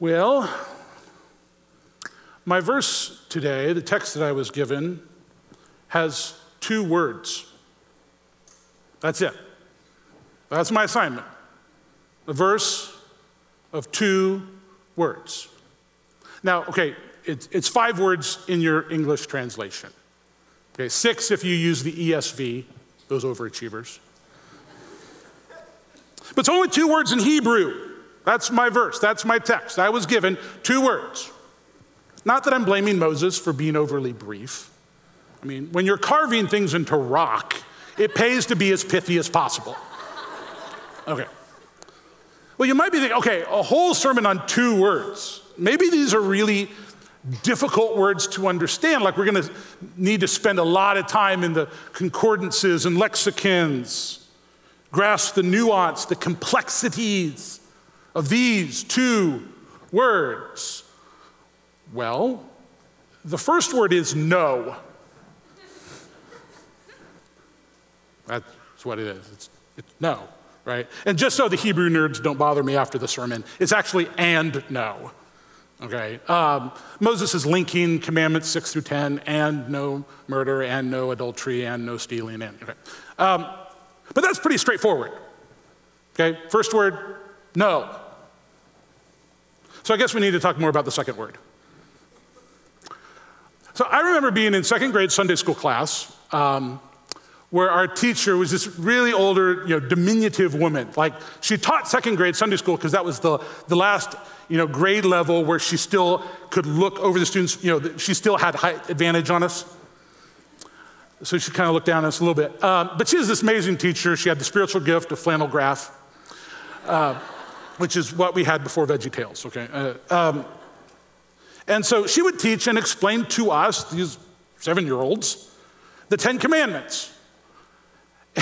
Well, my verse today, the text that I was given, has two words. That's it. That's my assignment. A verse of two words. Now, okay, it's, it's five words in your English translation. Okay, six if you use the ESV, those overachievers. But it's only two words in Hebrew. That's my verse, that's my text. I was given two words. Not that I'm blaming Moses for being overly brief. I mean, when you're carving things into rock, it pays to be as pithy as possible. Okay. Well, you might be thinking, okay, a whole sermon on two words. Maybe these are really difficult words to understand. Like, we're going to need to spend a lot of time in the concordances and lexicons, grasp the nuance, the complexities of these two words. Well, the first word is no. That's what it is. It's, it's no right? And just so the Hebrew nerds don't bother me after the sermon, it's actually and no. Okay, um, Moses is linking commandments six through 10 and no murder and no adultery and no stealing. And, okay. Um, but that's pretty straightforward. Okay, first word, no. So I guess we need to talk more about the second word. So I remember being in second grade Sunday school class. Um, where our teacher was this really older, you know, diminutive woman. Like she taught second grade Sunday school because that was the, the last, you know, grade level where she still could look over the students, you know, she still had height advantage on us. So she kind of looked down on us a little bit. Um, but she was this amazing teacher. She had the spiritual gift of flannel graph, uh, which is what we had before Veggie Tales, okay? Uh, um, and so she would teach and explain to us, these seven year olds, the Ten Commandments.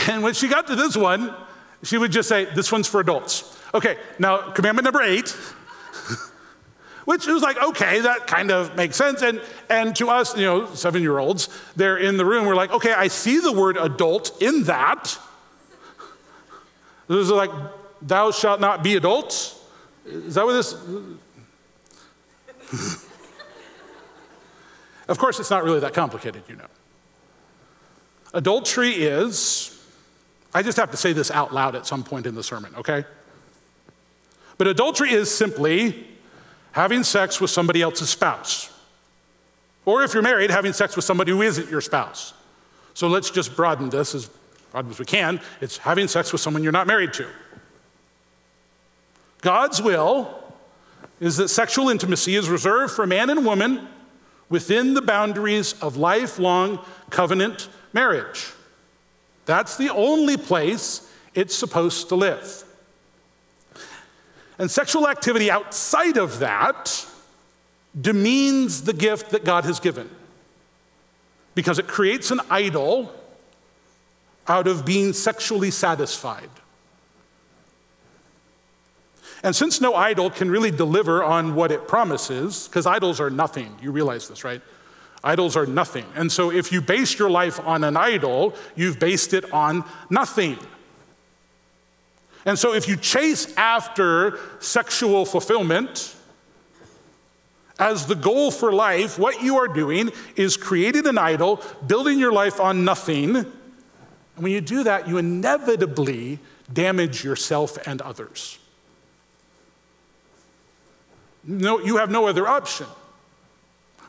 And when she got to this one, she would just say, This one's for adults. Okay, now commandment number eight, which was like, okay, that kind of makes sense. And, and to us, you know, seven year olds, they're in the room, we're like, okay, I see the word adult in that. This is like, thou shalt not be adults. Is that what this? of course, it's not really that complicated, you know. Adultery is I just have to say this out loud at some point in the sermon, okay? But adultery is simply having sex with somebody else's spouse. Or if you're married, having sex with somebody who isn't your spouse. So let's just broaden this as broad as we can. It's having sex with someone you're not married to. God's will is that sexual intimacy is reserved for man and woman within the boundaries of lifelong covenant marriage. That's the only place it's supposed to live. And sexual activity outside of that demeans the gift that God has given because it creates an idol out of being sexually satisfied. And since no idol can really deliver on what it promises, because idols are nothing, you realize this, right? Idols are nothing. And so if you base your life on an idol, you've based it on nothing. And so if you chase after sexual fulfillment as the goal for life, what you are doing is creating an idol, building your life on nothing. And when you do that, you inevitably damage yourself and others. No, you have no other option.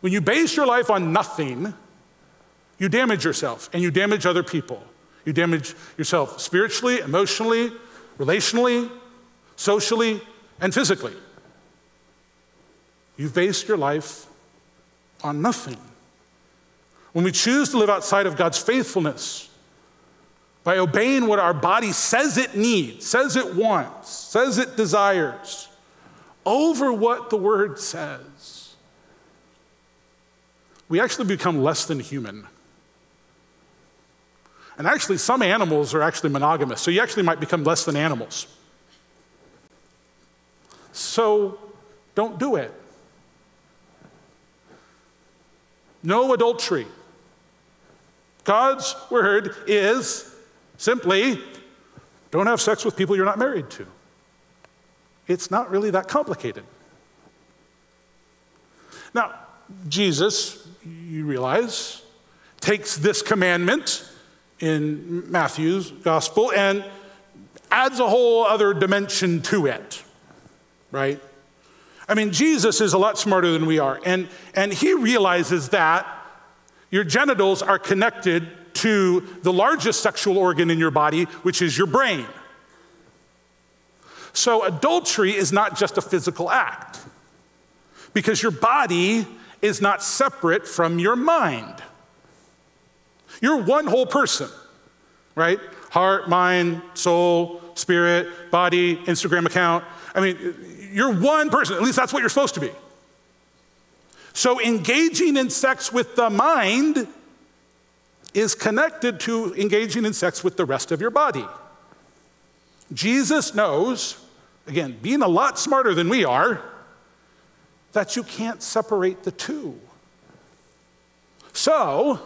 When you base your life on nothing, you damage yourself and you damage other people. You damage yourself spiritually, emotionally, relationally, socially, and physically. You've based your life on nothing. When we choose to live outside of God's faithfulness, by obeying what our body says it needs, says it wants, says it desires, over what the Word says, we actually become less than human. And actually, some animals are actually monogamous, so you actually might become less than animals. So don't do it. No adultery. God's word is simply don't have sex with people you're not married to. It's not really that complicated. Now, Jesus, you realize, takes this commandment in Matthew's gospel and adds a whole other dimension to it, right? I mean, Jesus is a lot smarter than we are, and, and he realizes that your genitals are connected to the largest sexual organ in your body, which is your brain. So, adultery is not just a physical act, because your body is not separate from your mind. You're one whole person, right? Heart, mind, soul, spirit, body, Instagram account. I mean, you're one person. At least that's what you're supposed to be. So, engaging in sex with the mind is connected to engaging in sex with the rest of your body. Jesus knows, again, being a lot smarter than we are, that you can't separate the two. So,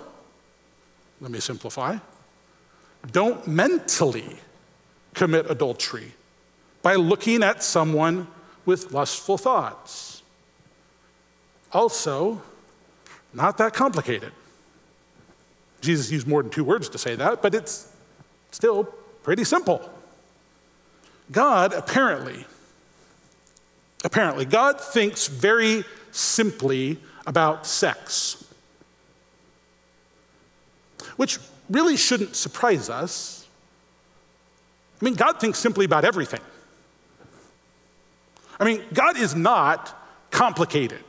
let me simplify don't mentally commit adultery by looking at someone with lustful thoughts. Also, not that complicated. Jesus used more than two words to say that, but it's still pretty simple. God apparently, apparently, God thinks very simply about sex, which really shouldn't surprise us. I mean, God thinks simply about everything. I mean, God is not complicated.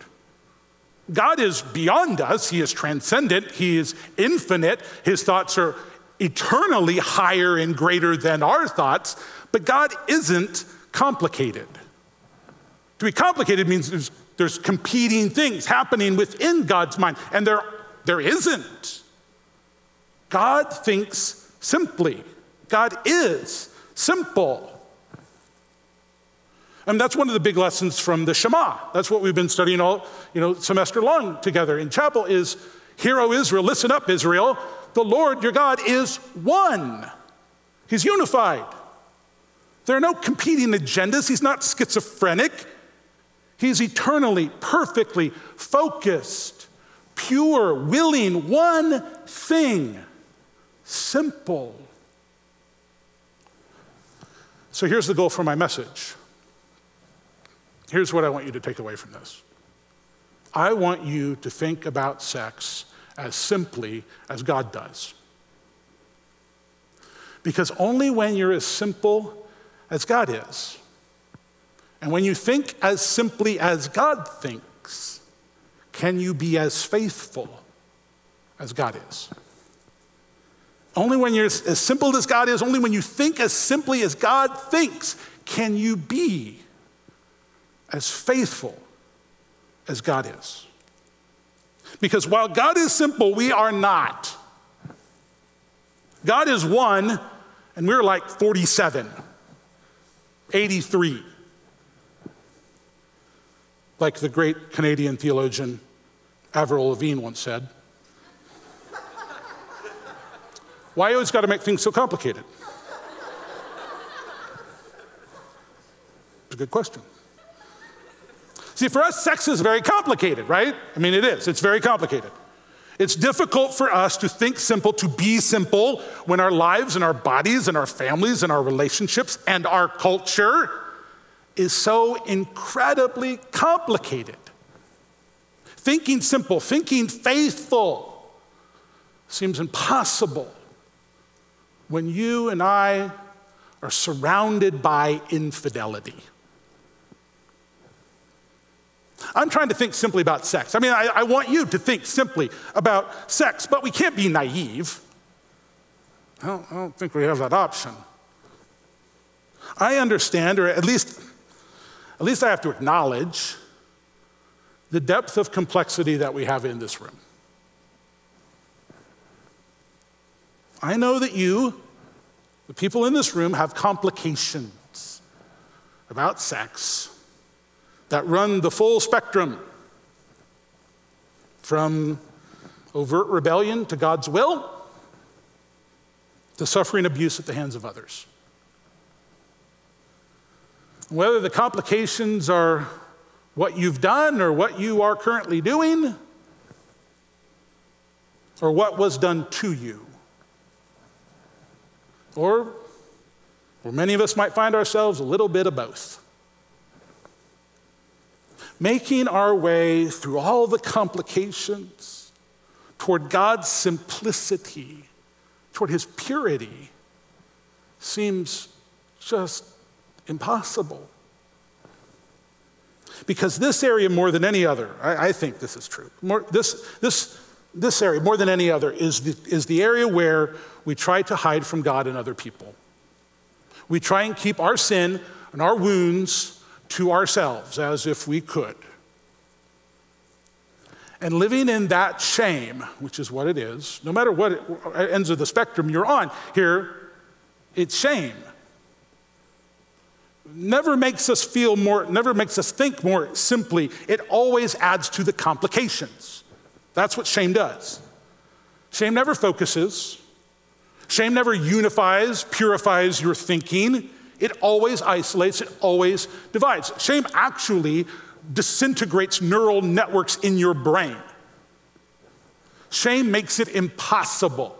God is beyond us. He is transcendent. He is infinite. His thoughts are eternally higher and greater than our thoughts. But God isn't complicated. To be complicated means there's, there's competing things happening within God's mind, and there, there isn't. God thinks simply, God is simple. And that's one of the big lessons from the Shema. That's what we've been studying all, you know, semester long together in chapel is, Hear, O Israel, listen up, Israel. The Lord your God is one. He's unified. There are no competing agendas. He's not schizophrenic. He's eternally, perfectly focused, pure, willing, one thing, simple. So here's the goal for my message Here's what I want you to take away from this I want you to think about sex as simply as God does. Because only when you're as simple as God is, and when you think as simply as God thinks, can you be as faithful as God is. Only when you're as simple as God is, only when you think as simply as God thinks, can you be as faithful as God is. Because while God is simple, we are not. God is one, and we're like 47, 83. Like the great Canadian theologian Avril Lavigne once said. Why you always got to make things so complicated? It's a good question. See, for us, sex is very complicated, right? I mean, it is. It's very complicated. It's difficult for us to think simple, to be simple, when our lives and our bodies and our families and our relationships and our culture is so incredibly complicated. Thinking simple, thinking faithful seems impossible when you and I are surrounded by infidelity. I'm trying to think simply about sex. I mean, I, I, want you to think simply about sex, but we can't be naive. I don't, I don't think we have that option. I understand, or at least, at least I have to acknowledge the depth of complexity that we have in this room. I know that you, the people in this room, have complications about sex that run the full spectrum from overt rebellion to God's will to suffering abuse at the hands of others. Whether the complications are what you've done or what you are currently doing, or what was done to you. Or, or many of us might find ourselves a little bit of both. Making our way through all the complications toward God's simplicity, toward His purity, seems just impossible. Because this area, more than any other, I, I think this is true, more, this, this, this area, more than any other, is the, is the area where we try to hide from God and other people. We try and keep our sin and our wounds to ourselves as if we could. And living in that shame, which is what it is, no matter what ends of the spectrum you're on here, it's shame never makes us feel more, never makes us think more simply. It always adds to the complications. That's what shame does. Shame never focuses, shame never unifies, purifies your thinking. It always isolates, it always divides. Shame actually disintegrates neural networks in your brain. Shame makes it impossible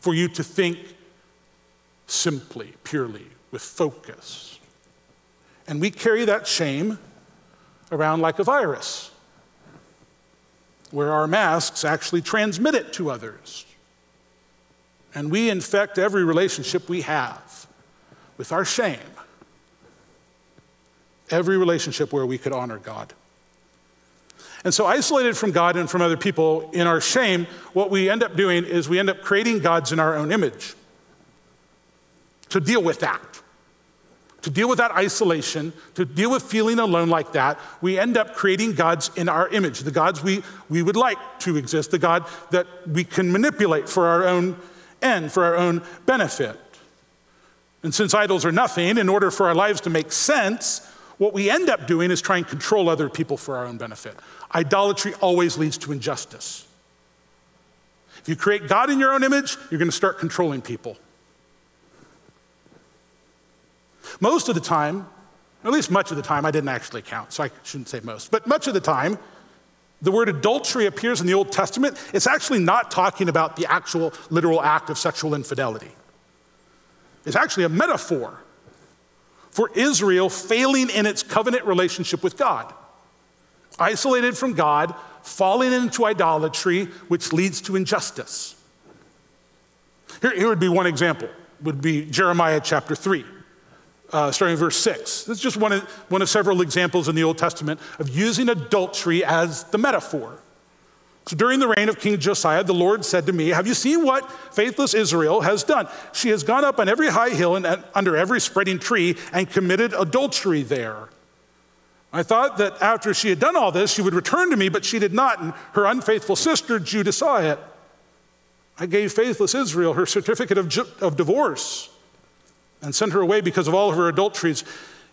for you to think simply, purely, with focus. And we carry that shame around like a virus, where our masks actually transmit it to others. And we infect every relationship we have with our shame. Every relationship where we could honor God. And so, isolated from God and from other people in our shame, what we end up doing is we end up creating gods in our own image to deal with that to deal with that isolation, to deal with feeling alone like that, we end up creating gods in our image, the gods we, we would like to exist, the God that we can manipulate for our own end, for our own benefit. And since idols are nothing, in order for our lives to make sense, what we end up doing is trying to control other people for our own benefit. Idolatry always leads to injustice. If you create God in your own image, you're going to start controlling people. Most of the time, at least much of the time, I didn't actually count, so I shouldn't say most, but much of the time, the word adultery appears in the Old Testament. It's actually not talking about the actual literal act of sexual infidelity. It's actually a metaphor for Israel failing in its covenant relationship with God, isolated from God, falling into idolatry, which leads to injustice. Here, here would be one example, would be Jeremiah chapter 3 uh, starting verse 6. This is just one of, one of several examples in the Old Testament of using adultery as the metaphor. So during the reign of King Josiah, the Lord said to me, Have you seen what faithless Israel has done? She has gone up on every high hill and under every spreading tree and committed adultery there. I thought that after she had done all this, she would return to me, but she did not, and her unfaithful sister Judah saw it. I gave faithless Israel her certificate of, of divorce and sent her away because of all of her adulteries.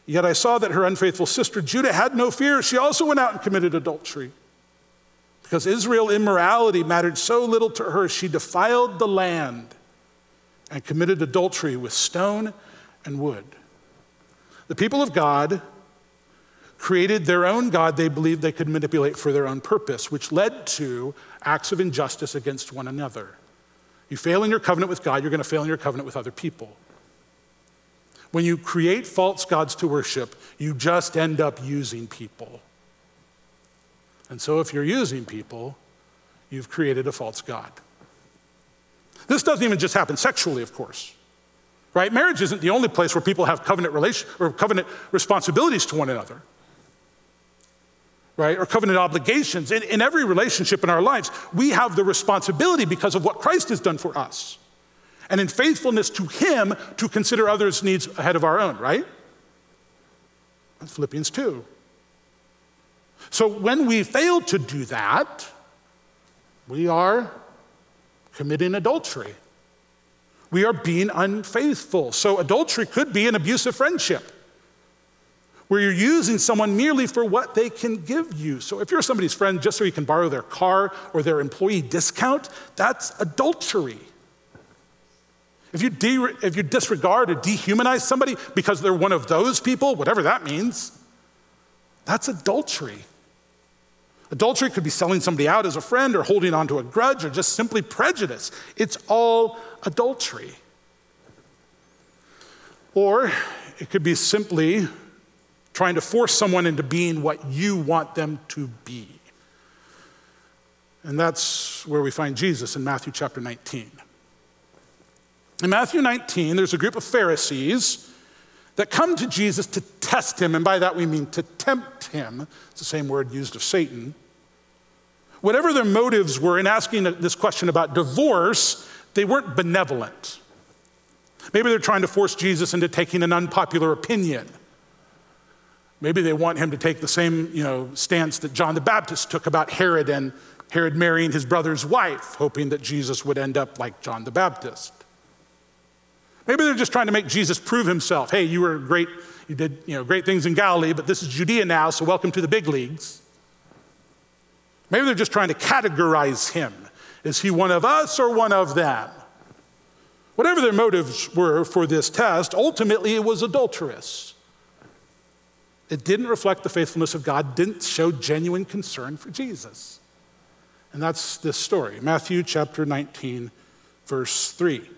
Yet I saw that her unfaithful sister Judah had no fear. She also went out and committed adultery. Because Israel immorality mattered so little to her, she defiled the land and committed adultery with stone and wood. The people of God created their own God they believed they could manipulate for their own purpose, which led to acts of injustice against one another. You fail in your covenant with God, you're going to fail in your covenant with other people. When you create false gods to worship, you just end up using people. And so, if you're using people, you've created a false God. This doesn't even just happen sexually, of course. Right? Marriage isn't the only place where people have covenant relation or covenant responsibilities to one another. Right? Or covenant obligations. In, in every relationship in our lives, we have the responsibility because of what Christ has done for us and in faithfulness to Him to consider others' needs ahead of our own, right? That's Philippians 2. So when we fail to do that, we are committing adultery. We are being unfaithful. So adultery could be an abusive friendship where you're using someone merely for what they can give you. So if you're somebody's friend just so you can borrow their car or their employee discount, that's adultery. If you, de- if you disregard or dehumanize somebody because they're one of those people, whatever that means, That's adultery. Adultery could be selling somebody out as a friend or holding on to a grudge or just simply prejudice. It's all adultery. Or it could be simply trying to force someone into being what you want them to be. And that's where we find Jesus in Matthew chapter 19. In Matthew 19, there's a group of Pharisees that come to Jesus to test him, and by that we mean to tempt him. It's the same word used of Satan. Whatever their motives were in asking this question about divorce, they weren't benevolent. Maybe they're trying to force Jesus into taking an unpopular opinion. Maybe they want him to take the same you know, stance that John the Baptist took about Herod and Herod marrying his brother's wife, hoping that Jesus would end up like John the Baptist. Maybe they're just trying to make Jesus prove himself. Hey, you were great, you did you know, great things in Galilee, but this is Judea now, so welcome to the big leagues. Maybe they're just trying to categorize him. Is he one of us or one of them? Whatever their motives were for this test, ultimately it was adulterous. It didn't reflect the faithfulness of God, didn't show genuine concern for Jesus. And that's this story Matthew chapter 19, verse 3.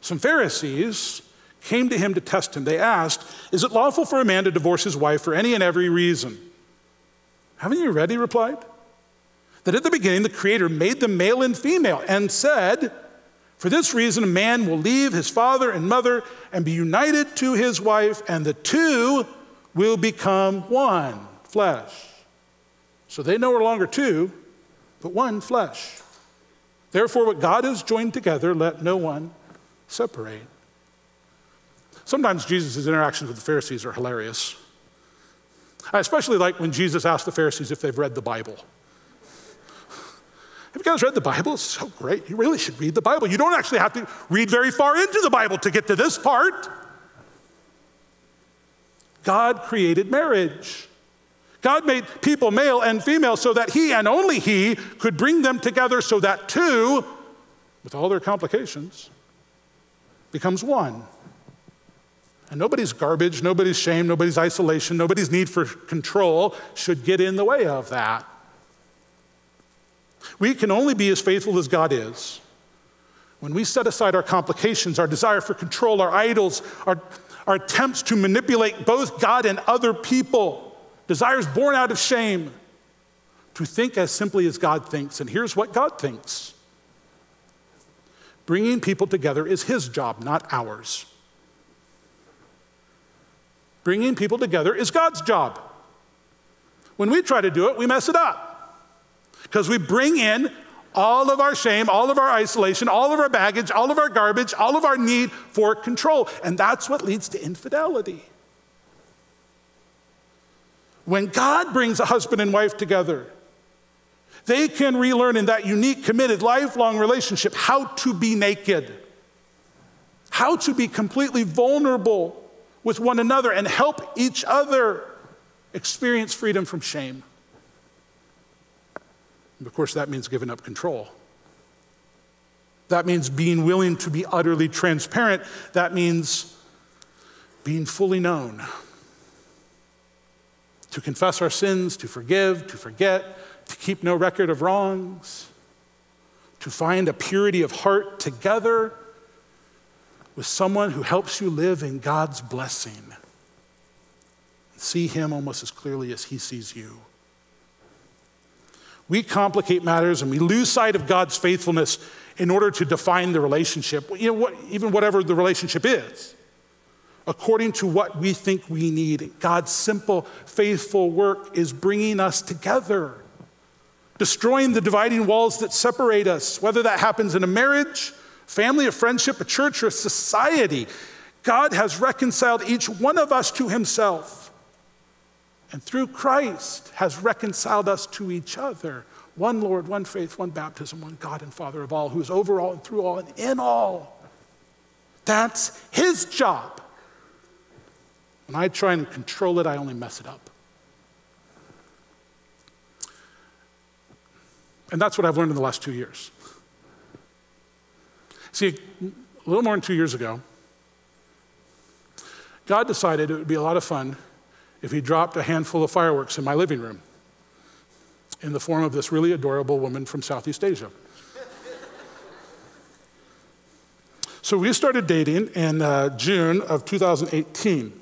Some Pharisees came to him to test him. They asked, Is it lawful for a man to divorce his wife for any and every reason? Haven't you read? He replied. That at the beginning, the Creator made them male and female and said, For this reason, a man will leave his father and mother and be united to his wife, and the two will become one flesh. So they no longer two, but one flesh. Therefore, what God has joined together, let no one separate. Sometimes Jesus' interactions with the Pharisees are hilarious. I especially like when Jesus asked the Pharisees if they've read the Bible. Have you guys read the Bible? It's so great. You really should read the Bible. You don't actually have to read very far into the Bible to get to this part. God created marriage. God made people male and female so that He and only He could bring them together so that two, with all their complications, becomes one. And nobody's garbage, nobody's shame, nobody's isolation, nobody's need for control should get in the way of that. We can only be as faithful as God is when we set aside our complications, our desire for control, our idols, our, our attempts to manipulate both God and other people, desires born out of shame, to think as simply as God thinks. And here's what God thinks Bringing people together is his job, not ours. Bringing people together is God's job. When we try to do it, we mess it up because we bring in all of our shame, all of our isolation, all of our baggage, all of our garbage, all of our need for control. And that's what leads to infidelity. When God brings a husband and wife together, they can relearn in that unique, committed, lifelong relationship how to be naked, how to be completely vulnerable with one another and help each other experience freedom from shame. And of course, that means giving up control. That means being willing to be utterly transparent. That means being fully known. To confess our sins, to forgive, to forget, to keep no record of wrongs, to find a purity of heart together with someone who helps you live in God's blessing. See Him almost as clearly as He sees you. We complicate matters and we lose sight of God's faithfulness in order to define the relationship, you know, what, even whatever the relationship is, according to what we think we need. God's simple, faithful work is bringing us together destroying the dividing walls that separate us, whether that happens in a marriage, family, a friendship, a church, or a society. God has reconciled each one of us to himself. And through Christ has reconciled us to each other. One Lord, one faith, one baptism, one God and Father of all, who is over all and through all and in all. That's his job. When I try and control it, I only mess it up. And that's what I've learned in the last two years. See, a little more than two years ago, God decided it would be a lot of fun if he dropped a handful of fireworks in my living room in the form of this really adorable woman from Southeast Asia. so we started dating in uh, June of 2018.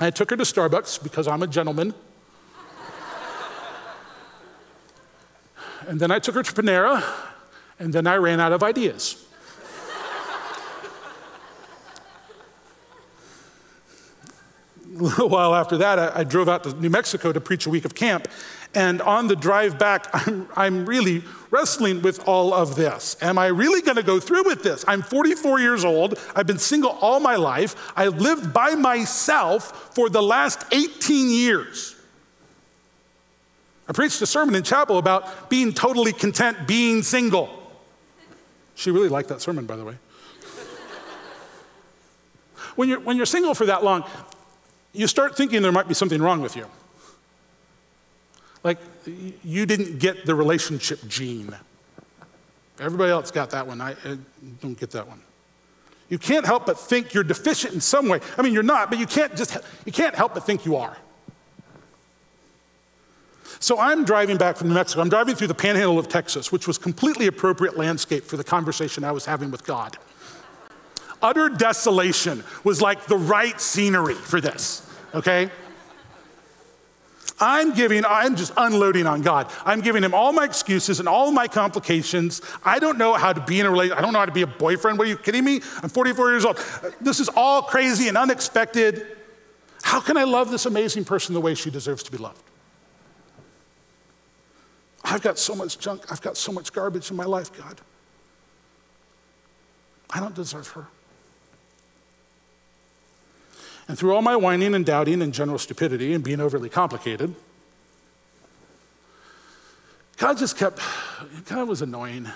I took her to Starbucks because I'm a gentleman. And then I took her to Panera, and then I ran out of ideas. a little while after that, I, I, drove out to New Mexico to preach a week of camp. And on the drive back, I'm, I'm really wrestling with all of this. Am I really going to go through with this? I'm 44 years old. I've been single all my life. I've lived by myself for the last 18 years. I preached a sermon in chapel about being totally content being single. She really liked that sermon, by the way. when, you're, when you're single for that long, you start thinking there might be something wrong with you. Like you didn't get the relationship gene. Everybody else got that one. I, I, don't get that one. You can't help but think you're deficient in some way. I mean, you're not, but you can't just you can't help but think you are. So I'm driving back from New Mexico. I'm driving through the panhandle of Texas, which was completely appropriate landscape for the conversation I was having with God. Utter desolation was like the right scenery for this okay? I'm giving, I'm just unloading on God. I'm giving him all my excuses and all my complications. I don't know how to be in a relationship. I don't know how to be a boyfriend. What are you kidding me? I'm 44 years old. This is all crazy and unexpected. How can I love this amazing person the way she deserves to be loved? I've got so much junk. I've got so much garbage in my life, God. I don't deserve her. And through all my whining and doubting and general stupidity and being overly complicated, God just kept, God was annoying.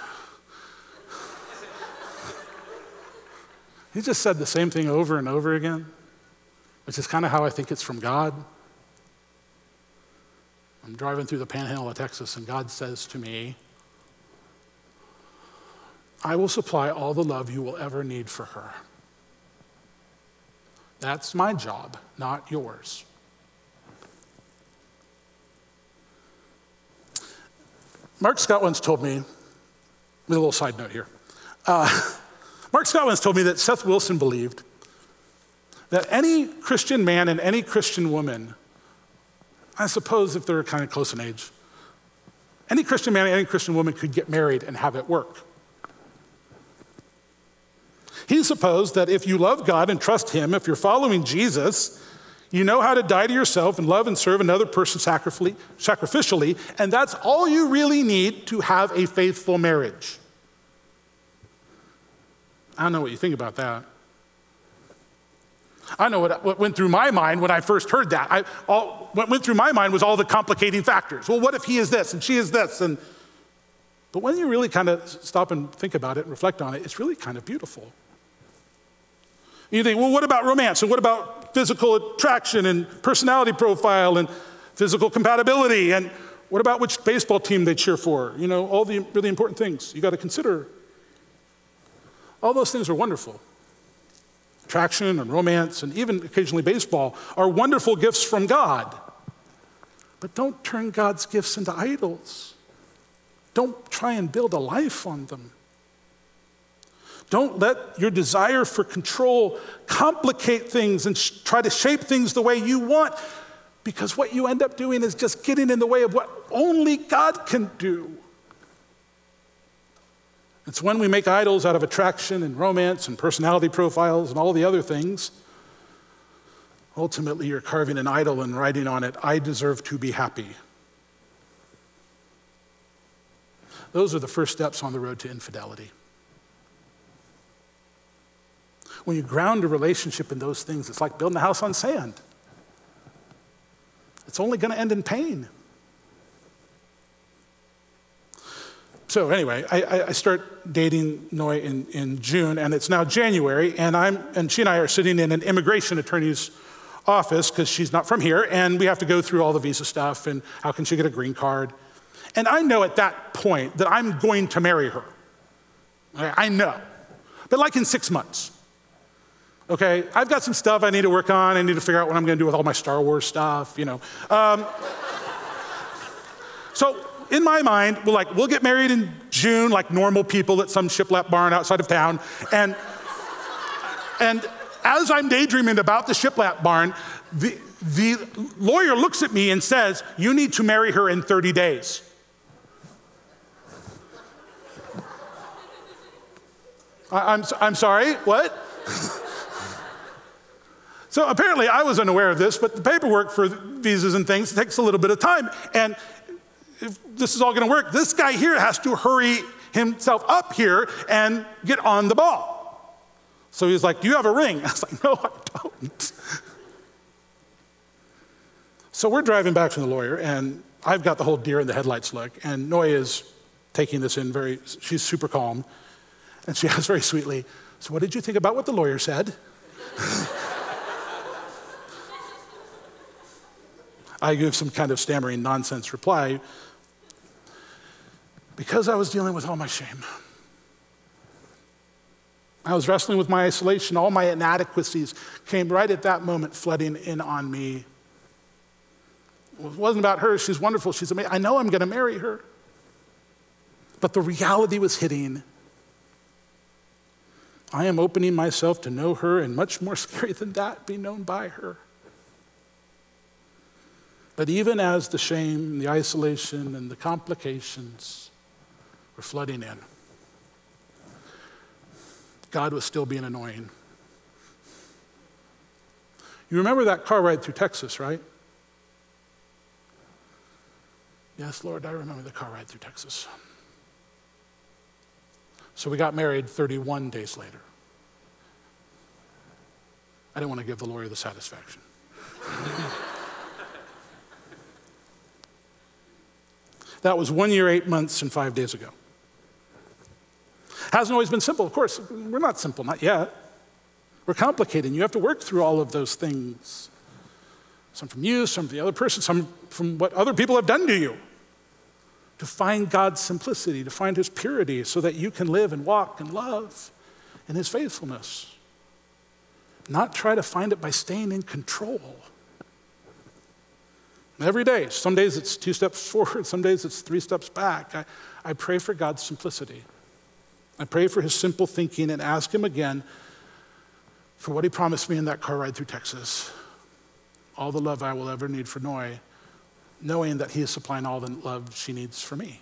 he just said the same thing over and over again, which is kind of how I think it's from God. I'm driving through the panhandle of Texas, and God says to me, I will supply all the love you will ever need for her. That's my job, not yours. Mark Scott once told me, with a little side note here. Uh, Mark Scott once told me that Seth Wilson believed that any Christian man and any Christian woman, I suppose if they're kind of close in age, any Christian man any Christian woman could get married and have it work. He supposed that if you love God and trust Him, if you're following Jesus, you know how to die to yourself and love and serve another person sacrificially, and that's all you really need to have a faithful marriage. I don't know what you think about that. I know what, what went through my mind when I first heard that. I, all, what went through my mind was all the complicating factors. Well, what if he is this and she is this? And, but when you really kind of stop and think about it and reflect on it, it's really kind of beautiful. You think, well, what about romance? And what about physical attraction and personality profile and physical compatibility? And what about which baseball team they cheer for? You know, all the really important things you got to consider. All those things are wonderful. Attraction and romance and even occasionally baseball are wonderful gifts from God. But don't turn God's gifts into idols. Don't try and build a life on them. Don't let your desire for control complicate things and sh- try to shape things the way you want, because what you end up doing is just getting in the way of what only God can do. It's when we make idols out of attraction and romance and personality profiles and all the other things. Ultimately, you're carving an idol and writing on it, I deserve to be happy. Those are the first steps on the road to infidelity. When you ground a relationship in those things, it's like building a house on sand. It's only going to end in pain. So anyway, I, I, start dating Noi in, in June, and it's now January, and I'm and she and I are sitting in an immigration attorney's office because she's not from here, and we have to go through all the visa stuff and how can she get a green card. And I know at that point that I'm going to marry her. I know, but like in six months. Okay, I've got some stuff I need to work on. I need to figure out what I'm going to do with all my Star Wars stuff, you know. Um, so in my mind, we'll like we'll get married in June, like normal people at some shiplap barn outside of town, and and as I'm daydreaming about the shiplap barn, the the lawyer looks at me and says, "You need to marry her in 30 days." I, I'm I'm sorry, what? So apparently I was unaware of this, but the paperwork for visas and things takes a little bit of time. And if this is all going to work, this guy here has to hurry himself up here and get on the ball. So he's like, Do you have a ring? I was like, No, I don't. So we're driving back from the lawyer, and I've got the whole deer in the headlights look, and Noe is taking this in very, she's super calm. And she asks very sweetly, So what did you think about what the lawyer said? I give some kind of stammering nonsense reply because I was dealing with all my shame. I was wrestling with my isolation. All my inadequacies came right at that moment flooding in on me. It wasn't about her. She's wonderful. She's amazing. I know I'm going to marry her. But the reality was hitting. I am opening myself to know her, and much more scary than that, be known by her. But even as the shame, the isolation, and the complications were flooding in, God was still being annoying. You remember that car ride through Texas, right? Yes, Lord, I remember the car ride through Texas. So we got married 31 days later. I didn't want to give the lawyer the satisfaction. That was one year, eight months, and five days ago. Hasn't always been simple, of course. We're not simple, not yet. We're complicated. You have to work through all of those things. Some from you, some from the other person, some from what other people have done to you. To find God's simplicity, to find His purity, so that you can live and walk and love in His faithfulness. Not try to find it by staying in control. Every day. Some days it's two steps forward, some days it's three steps back. I, I pray for God's simplicity. I pray for his simple thinking and ask him again for what he promised me in that car ride through Texas. All the love I will ever need for Noe, knowing that he is supplying all the love she needs for me.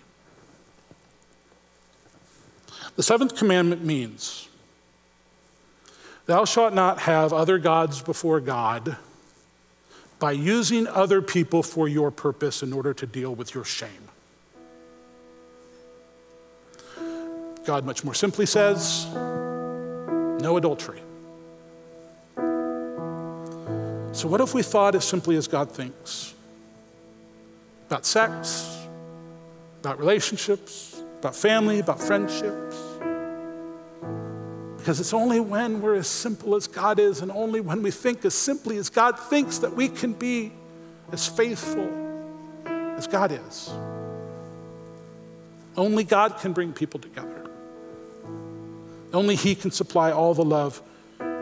The seventh commandment means, Thou shalt not have other gods before God by using other people for your purpose in order to deal with your shame. God much more simply says, no adultery. So, what if we thought as simply as God thinks about sex, about relationships, about family, about friendships? Because it's only when we're as simple as God is and only when we think as simply as God thinks that we can be as faithful as God is. Only God can bring people together. Only He can supply all the love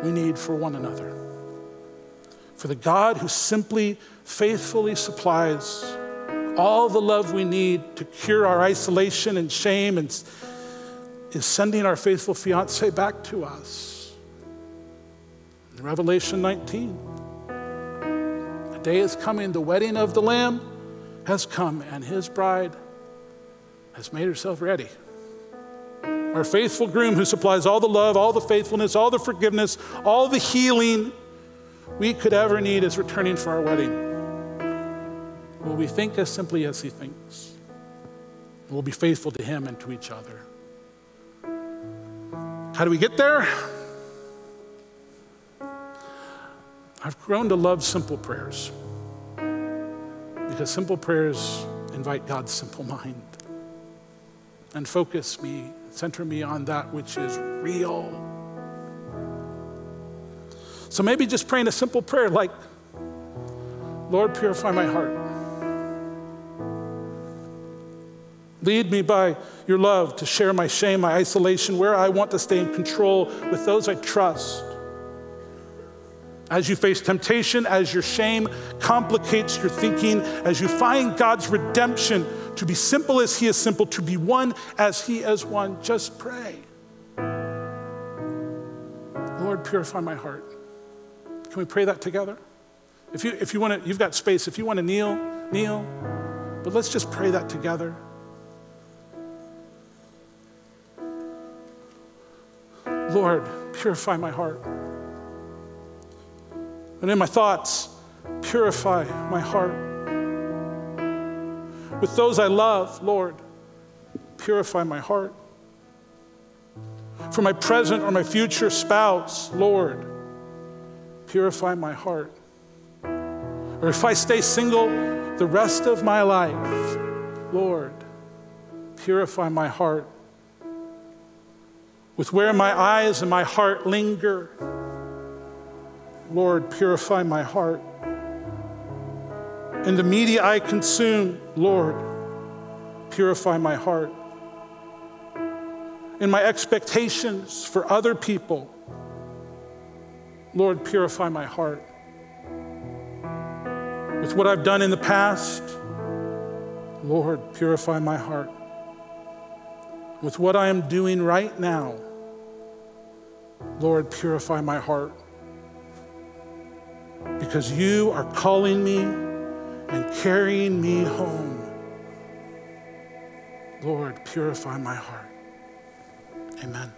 we need for one another. For the God who simply, faithfully supplies all the love we need to cure our isolation and shame and is sending our faithful fiance back to us. In Revelation 19, the day is coming, the wedding of the Lamb has come, and his bride has made herself ready. Our faithful groom, who supplies all the love, all the faithfulness, all the forgiveness, all the healing we could ever need, is returning for our wedding. Will we think as simply as he thinks? We'll be faithful to him and to each other. How do we get there? I've grown to love simple prayers because simple prayers invite God's simple mind and focus me, center me on that which is real. So maybe just praying a simple prayer like, Lord, purify my heart. Lead me by your love to share my shame, my isolation, where I want to stay in control with those I trust. As you face temptation, as your shame complicates your thinking, as you find God's redemption to be simple as He is simple, to be one as He is one, just pray. Lord, purify my heart. Can we pray that together? If you, if you want to, you've got space. If you want to kneel, kneel. But let's just pray that together. Lord, purify my heart. And in my thoughts, purify my heart. With those I love, Lord, purify my heart. For my present or my future spouse, Lord, purify my heart. Or if I stay single the rest of my life, Lord, purify my heart. With where my eyes and my heart linger, Lord, purify my heart. In the media I consume, Lord, purify my heart. In my expectations for other people, Lord, purify my heart. With what I've done in the past, Lord, purify my heart. With what I am doing right now, Lord, purify my heart because you are calling me and carrying me home. Lord, purify my heart. Amen.